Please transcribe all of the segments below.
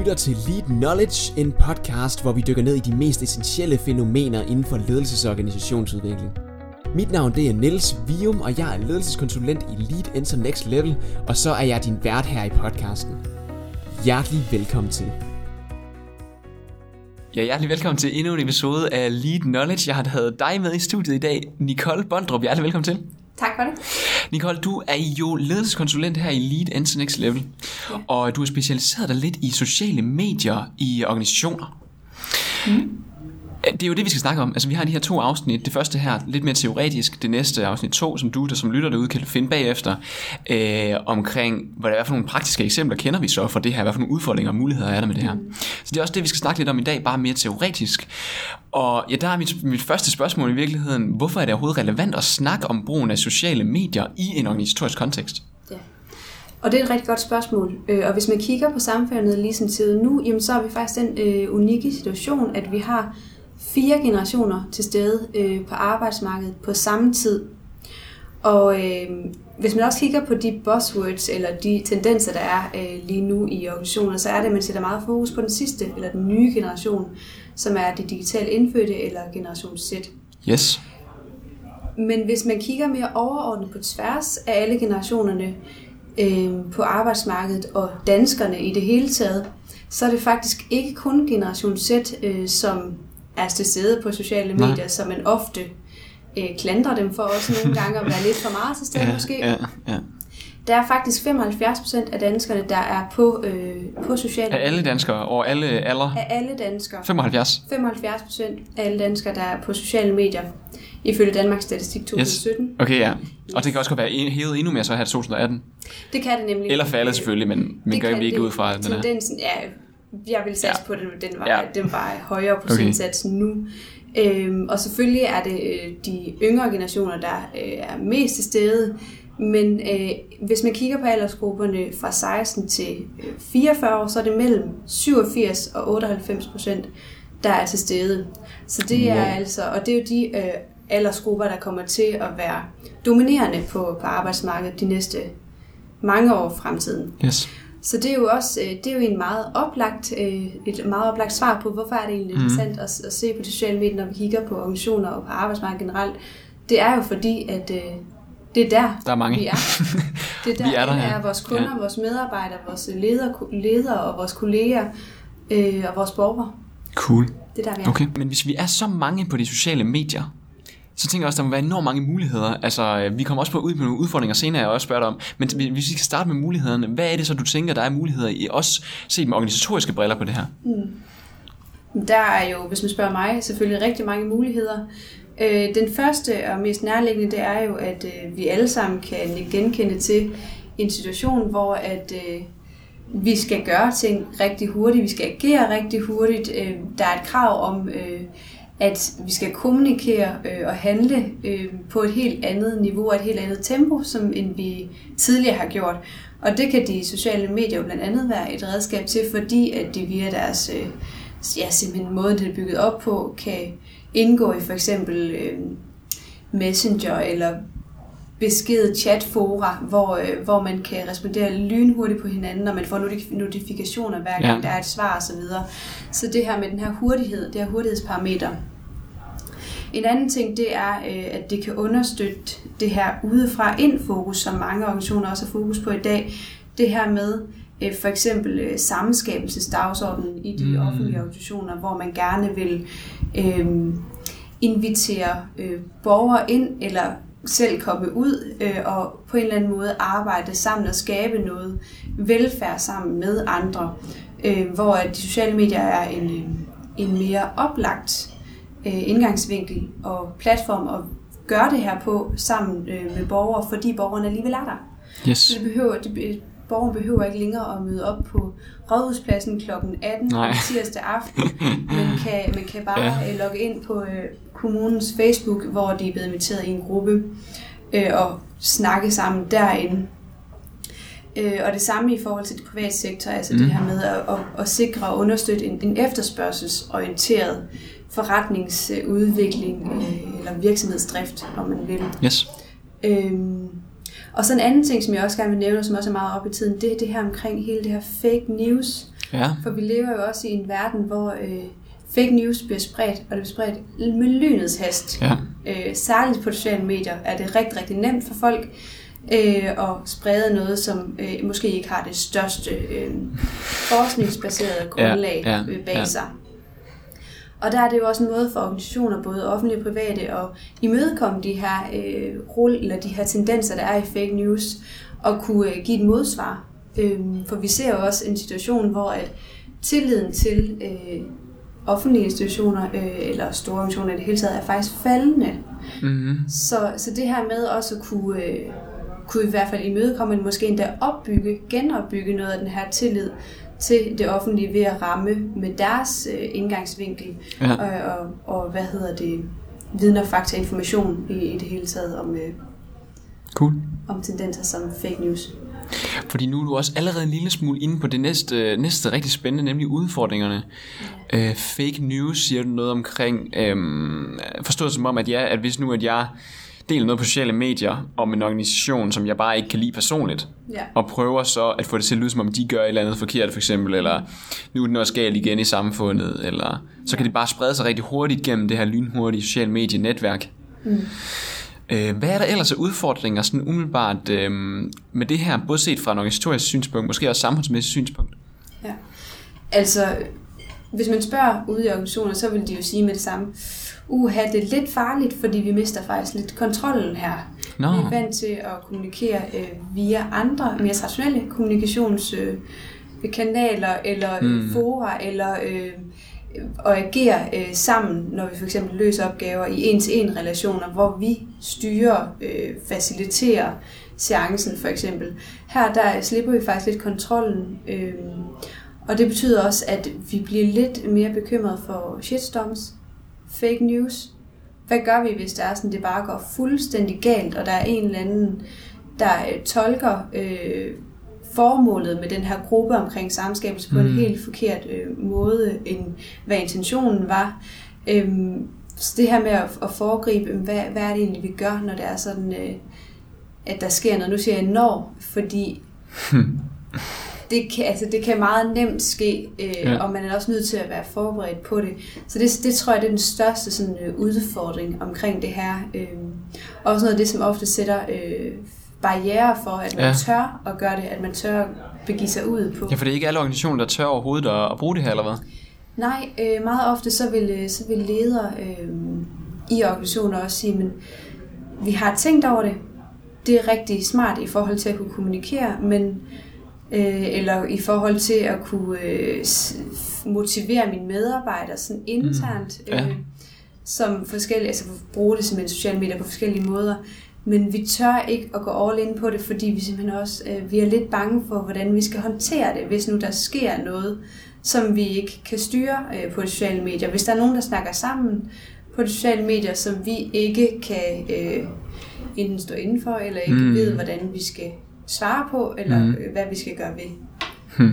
lytter til Lead Knowledge, en podcast, hvor vi dykker ned i de mest essentielle fænomener inden for ledelses- og organisationsudvikling. Mit navn det er Niels Vium, og jeg er ledelseskonsulent i Lead Enter Next Level, og så er jeg din vært her i podcasten. Hjertelig velkommen til. Ja, hjertelig velkommen til endnu en episode af Lead Knowledge. Jeg har taget dig med i studiet i dag, Nicole Bondrup. Hjertelig velkommen til. Tak for det. Nicole, du er jo ledelseskonsulent her i Lead Enter Next Level, ja. og du har specialiseret dig lidt i sociale medier i organisationer. Mm. Det er jo det, vi skal snakke om. Altså, vi har de her to afsnit. Det første her, lidt mere teoretisk. Det næste afsnit to, som du, der som lytter derude, kan finde bagefter, øh, omkring, hvad, hvad for nogle praktiske eksempler kender vi så for det her? Hvad for nogle udfordringer og muligheder er der med det her? Mm. Så det er også det, vi skal snakke lidt om i dag, bare mere teoretisk. Og ja, der er mit, mit første spørgsmål i virkeligheden. Hvorfor er det overhovedet relevant at snakke om brugen af sociale medier i en organisatorisk kontekst? Ja. Og det er et rigtig godt spørgsmål. Øh, og hvis man kigger på samfundet ligesom tiden nu, jamen så er vi faktisk den øh, unikke situation, at vi har fire generationer til stede øh, på arbejdsmarkedet på samme tid. Og øh, hvis man også kigger på de buzzwords eller de tendenser, der er øh, lige nu i organisationer, så er det, at man sætter meget fokus på den sidste eller den nye generation, som er det digitalt indfødte eller generation Z. Yes. Men hvis man kigger mere overordnet på tværs af alle generationerne øh, på arbejdsmarkedet og danskerne i det hele taget, så er det faktisk ikke kun generation Z, øh, som er til stede på sociale medier, Nej. så man ofte øh, klandrer dem for også nogle gange at være lidt for meget til stede Ja, måske. ja, ja. Der er faktisk 75% af danskerne, der er på, øh, på sociale Af alle danskere over alle alder? Af alle danskere. 75? 75% af alle danskere, der er på sociale medier, ifølge Danmarks Statistik 2017. Yes. Okay, ja. Og det kan også godt være hævet endnu mere så her til 2018. Det kan det nemlig. Eller faldet selvfølgelig, men, men Det gør vi ikke ud fra, at den er. Tendensen, ja, jeg vil satse Ja. på, at den, var, Ja. den var højere procentsats okay. nu. Øhm, og selvfølgelig er det øh, de yngre generationer, der øh, er mest til stede. Men øh, hvis man kigger på aldersgrupperne fra 16 til øh, 44 år, så er det mellem 87 og 98 procent, der er til stede. Så det er Wow. altså, og det er jo de øh, aldersgrupper, der kommer til at være dominerende på, på arbejdsmarkedet de næste mange år fremtiden. Yes. Så det er jo også øh, det er jo en meget oplagt, øh, et meget oplagt svar på, hvorfor er det egentlig interessant at, at se på de sociale medier, når vi kigger på organisationer og på arbejdsmarkedet generelt. Det er jo fordi, at øh, det er der, Der er mange. vi er. Det er der, Vi er der, ja. er vores kunder, Ja. vores medarbejdere, vores ledere, ledere og vores kolleger øh, og vores borgere. Cool. Det er der, vi er. Okay. Men hvis vi er så mange på de sociale medier, så tænker jeg også, at der må være enormt mange muligheder. Altså, øh, vi kommer også på ud på nogle udfordringer senere, jeg også spørger dig om. Men hvis vi skal starte med mulighederne, hvad er det så, du tænker, der er muligheder i også set med organisatoriske briller på det her? Mm. Der er jo, hvis man spørger mig, selvfølgelig rigtig mange muligheder. Øh, Den første og mest nærliggende, det er jo, at øh, vi alle sammen kan genkende til en situation, hvor at øh, vi skal gøre ting rigtig hurtigt, vi skal agere rigtig hurtigt. Øh, Der er et krav om, øh, at vi skal kommunikere øh, og handle øh, på et helt andet niveau og et helt andet tempo, som end vi tidligere har gjort. Og det kan de sociale medier blandt andet være et redskab til, fordi at de via deres øh, ja, simpelthen måden, det er bygget op på, kan indgå i for eksempel øh, Messenger eller besked chatfora, hvor, øh, hvor man kan respondere lynhurtigt på hinanden, og man får notif- notifikationer hver gang ja. der er et svar osv. Så, videre. så det her med den her hurtighed, det her hurtighedsparameter. En anden ting, det er, øh, at det kan understøtte det her udefra ind fokus, som mange organisationer også har fokus på i dag. Det her med øh, for eksempel øh, sammenskabelsesdagsordenen i de Mm. offentlige organisationer, hvor man gerne vil øh, invitere øh, borgere ind, eller selv komme ud øh, og på en eller anden måde arbejde sammen og skabe noget velfærd sammen med andre, øh, hvor at de sociale medier er en, en mere oplagt øh, indgangsvinkel og platform at gøre det her på sammen øh, med borgere, fordi borgerne alligevel er der. Yes. Så det behøver, det, be- borgeren behøver ikke længere at møde op på Rådhuspladsen kl. 18 Nej. tirsdag aften. Man kan, man kan bare Ja. ja. logge ind på øh, kommunens Facebook, hvor de er blevet inviteret i en gruppe øh, og snakke sammen derinde. Øh, og det samme i forhold til det private sektor, altså mm. det her med at, at, at sikre og understøtte en, en efterspørgselsorienteret forretningsudvikling øh, eller virksomhedsdrift, om man vil. Yes. Øhm, Og så en anden ting, som jeg også gerne vil nævne, som også er meget op i tiden, det er det her omkring hele det her fake news. Ja. For vi lever jo også i en verden, hvor øh, fake news bliver spredt, og det bliver spredt med lynets hast. Ja. Øh, særligt på sociale medier er det rigtig, rigtig nemt for folk øh, at sprede noget, som øh, måske ikke har det største øh, forskningsbaserede grundlag Ja, ja, øh, bag ja. sig. Og der er det jo også en måde for organisationer, både offentlige og private, at imødekomme de her øh, rull, eller de her tendenser, der er i fake news, og kunne øh, give et modsvar. Øhm, for vi ser jo også en situation, hvor at tilliden til øh, offentlige institutioner, øh, eller store organisationer i det hele taget, er faktisk faldende. Mm-hmm. Så, så det her med også at kunne, øh, kunne i hvert fald imødekomme, men måske endda opbygge, genopbygge noget af den her tillid til det offentlige ved at ramme med deres øh, indgangsvinkel Ja. og, og, og hvad hedder det, viden og fakta information i, i det hele taget om, øh, Cool. om tendenser som fake news. Fordi nu er du også allerede en lille smule inde på det næste, næste rigtig spændende, nemlig udfordringerne. Øh, fake news siger du noget omkring, øhm, forstået som om, at ja, at hvis nu at jeg deler noget på sociale medier om en organisation, som jeg bare ikke kan lide personligt, Ja. og prøver så at få det til at lyde, som om de gør et eller andet forkert, for eksempel, eller nu er den også galt igen i samfundet, eller så kan det bare sprede sig rigtig hurtigt gennem det her lynhurtige sociale medienetværk. Mm. Øh, hvad er der ellers af udfordringer sådan umiddelbart øh, med det her, både set fra en organisatorisk synspunkt, måske også samfundsmæssigt synspunkt? Ja. Altså, hvis man spørger ude i organisationer, så vil de jo sige med det samme, uha, det er lidt farligt, fordi vi mister faktisk lidt kontrollen her. Nå, Vi er vant til at kommunikere øh, via andre mere traditionelle kommunikationskanaler øh, eller øh, Mm. fora, eller øh, og agere øh, sammen, når vi for eksempel løser opgaver i en-til-en relationer, hvor vi styrer, øh, faciliterer seancen for eksempel. Her der slipper vi faktisk lidt kontrollen, øh, og det betyder også, at vi bliver lidt mere bekymrede for shitstorms, fake news. Hvad gør vi, hvis det er sådan, det bare går fuldstændig galt, og der er en eller anden, der øh, tolker øh, formålet med den her gruppe omkring samskabelse på mm. en helt forkert øh, måde, end hvad intentionen var. Øhm, så det her med at, at foregribe, hvad, hvad er det egentlig, vi gør, når det er sådan, øh, at der sker noget. Nu siger jeg når, fordi det kan, altså, det kan meget nemt ske, øh, Ja. og man er også nødt til at være forberedt på det. Så det, det tror jeg, det er den største sådan, øh, udfordring omkring det her. Øh, også noget af det, som ofte sætter øh, barriere for, at man Ja. ja. tør at gøre det, at man tør at begive sig ud på. ja, for det er ikke alle organisationer, der tør overhovedet at, at bruge det her, eller hvad? Nej, øh, meget ofte så vil, øh, så vil ledere øh, i organisationer også sige, men vi har tænkt over det. Det er rigtig smart i forhold til at kunne kommunikere, men øh, eller i forhold til at kunne øh, motivere mine medarbejdere sådan internt, ja. øh, som forskellige, altså bruge det som en social medier på forskellige måder. Men vi tør ikke at gå all in på det, fordi vi simpelthen også øh, vi er lidt bange for, hvordan vi skal håndtere det, hvis nu der sker noget, som vi ikke kan styre øh, på de sociale medier. Hvis der er nogen, der snakker sammen på de sociale medier, som vi ikke kan øh, enten stå indenfor, eller ikke Mm. mm. ved, hvordan vi skal svare på, eller Mm. øh, hvad vi skal gøre ved.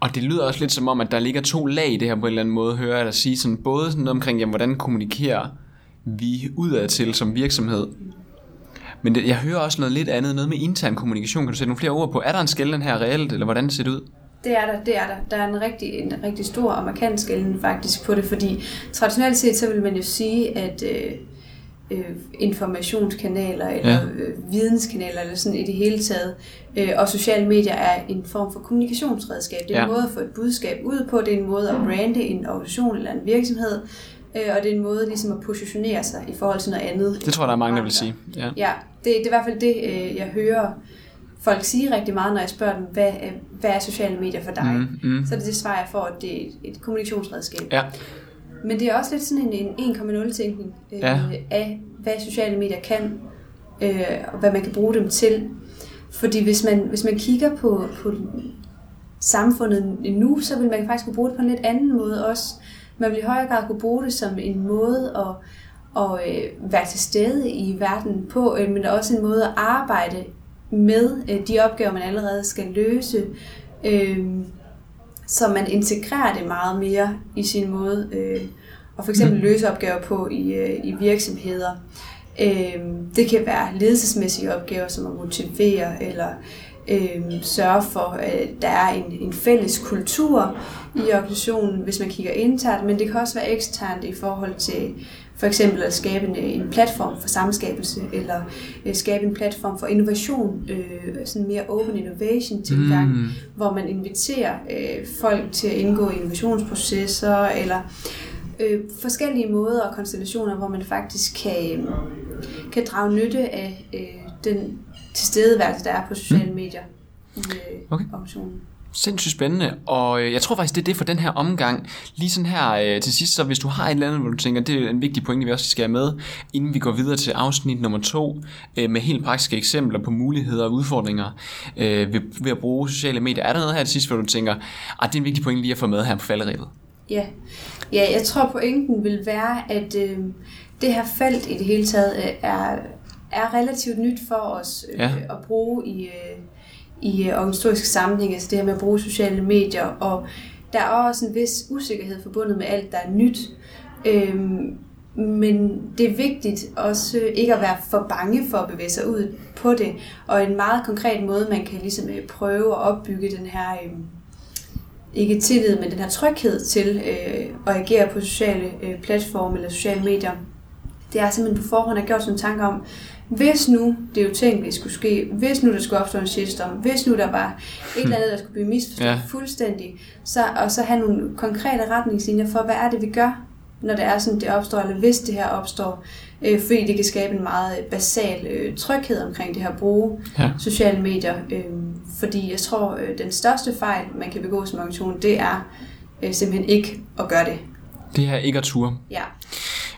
Og det lyder også lidt som om, at der ligger to lag i det her på en eller anden måde, hører jeg dig sige, sådan både sådan noget omkring, jamen, hvordan kommunikerer vi udad til som virksomhed. Men det, jeg hører også noget lidt andet, noget med intern kommunikation. Kan du sætte nogle flere ord på? Er der en skælden her reelt, eller hvordan ser det ud? Det er der, det er der. Der er en rigtig, en rigtig stor og markant skælden faktisk på det, fordi traditionelt set, så vil man jo sige, at øh, øh, informationskanaler eller Ja. øh, videnskanaler eller sådan i det hele taget, øh, og sociale medier er en form for kommunikationsredskab. Det er Ja. en måde at få et budskab ud på, det er en måde at brande en organisation eller en virksomhed, øh, og det er en måde ligesom at positionere sig i forhold til noget andet. Det tror jeg, der er mange, der vil sige. Ja. Ja, det, det er i hvert fald det, øh, jeg hører folk sige rigtig meget, når jeg spørger dem, hvad, hvad er sociale medier for dig? Mm, mm. Så er det det svar, jeg får, at det er et- et kommunikationsredskab. Ja, Men det er også lidt sådan en, en 1,0-tænkning øh, Ja. af, hvad sociale medier kan, øh, og hvad man kan bruge dem til. Fordi hvis man, hvis man kigger på, på samfundet nu, så vil man faktisk kunne bruge det på en lidt anden måde også. Man vil i højere grad kunne bruge det som en måde at, at øh, være til stede i verden på, øh, men også en måde at arbejde med øh, de opgaver, man allerede skal løse. Øh, så man integrerer det meget mere i sin måde øh, og for eksempel løse opgaver på i, øh, i virksomheder. Øh, det kan være ledelsesmæssige opgaver, som at motivere eller øh, sørge for, at der er en, en fælles kultur i organisationen, hvis man kigger internt, men det kan også være eksternt i forhold til for eksempel at skabe en, en platform for samskabelse, eller øh, skabe en platform for innovation, øh, sådan mere open innovation tilgang, mm. hvor man inviterer øh, folk til at indgå i innovationsprocesser, eller øh, forskellige måder og konstellationer, hvor man faktisk kan, kan drage nytte af øh, den tilstedeværelse, der er på sociale mm. medier i øh, okay. organisationen. Sindssygt spændende, og øh, jeg tror faktisk, det er det for den her omgang. Lige sådan her øh, til sidst, så hvis du har et eller andet, hvor du tænker, det er en vigtig pointe, vi også skal have med, inden vi går videre til afsnit nummer to, øh, med helt praktiske eksempler på muligheder og udfordringer ved, at bruge sociale medier. Er der noget her til sidst, hvor du tænker, at det er en vigtig pointe lige at få med her på falderæbet? Ja. ja, jeg tror pointen vil være, at øh, det her felt i det hele taget er, er relativt nyt for os øh, ja. at bruge i... Øh, i øh, organisatoriske sammenhæng, altså det her med at bruge sociale medier, og der er også en vis usikkerhed forbundet med alt, der er nyt. Øhm, men det er vigtigt også øh, ikke at være for bange for at bevæge sig ud på det, og en meget konkret måde, man kan ligesom øh, prøve at opbygge den her, øh, ikke tillid, men den her tryghed til øh, at agere på sociale øh, platforme eller sociale medier, det er simpelthen på forhånd at gjort sådan en tanke om, hvis nu det utænkelige skulle ske, hvis nu der skulle opstå en shitstorm, hvis nu der var et eller andet, der skulle blive misforstået ja. fuldstændig, så, og så have nogle konkrete retningslinjer for, hvad er det, vi gør, når det er sådan, det opstår, eller hvis det her opstår, øh, fordi det kan skabe en meget basal øh, tryghed omkring det her bruge ja. sociale medier. Øh, fordi jeg tror, øh, den største fejl, man kan begå som organisation, det er øh, simpelthen ikke at gøre det. Det er ikke at ture. Ja.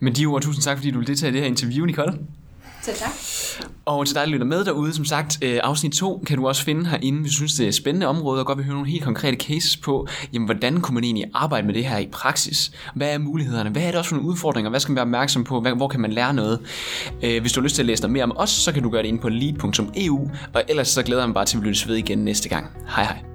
Men de ord, tusind tak, fordi du vil deltage i det her interview, Nicole. Selv tak. Og til dig, der lytter med derude, som sagt, øh, afsnit 2 kan du også finde herinde, hvis du synes, det er et spændende område, og godt vil høre nogle helt konkrete cases på, jamen, hvordan kunne man egentlig arbejde med det her i praksis? Hvad er mulighederne? Hvad er det også for nogle udfordringer? Hvad skal man være opmærksom på? Hvor kan man lære noget? Øh, hvis du har lyst til at læse noget mere om os, så kan du gøre det ind på lead.eu, og ellers så glæder jeg mig bare til, at vi lyttes ved igen næste gang. Hej hej.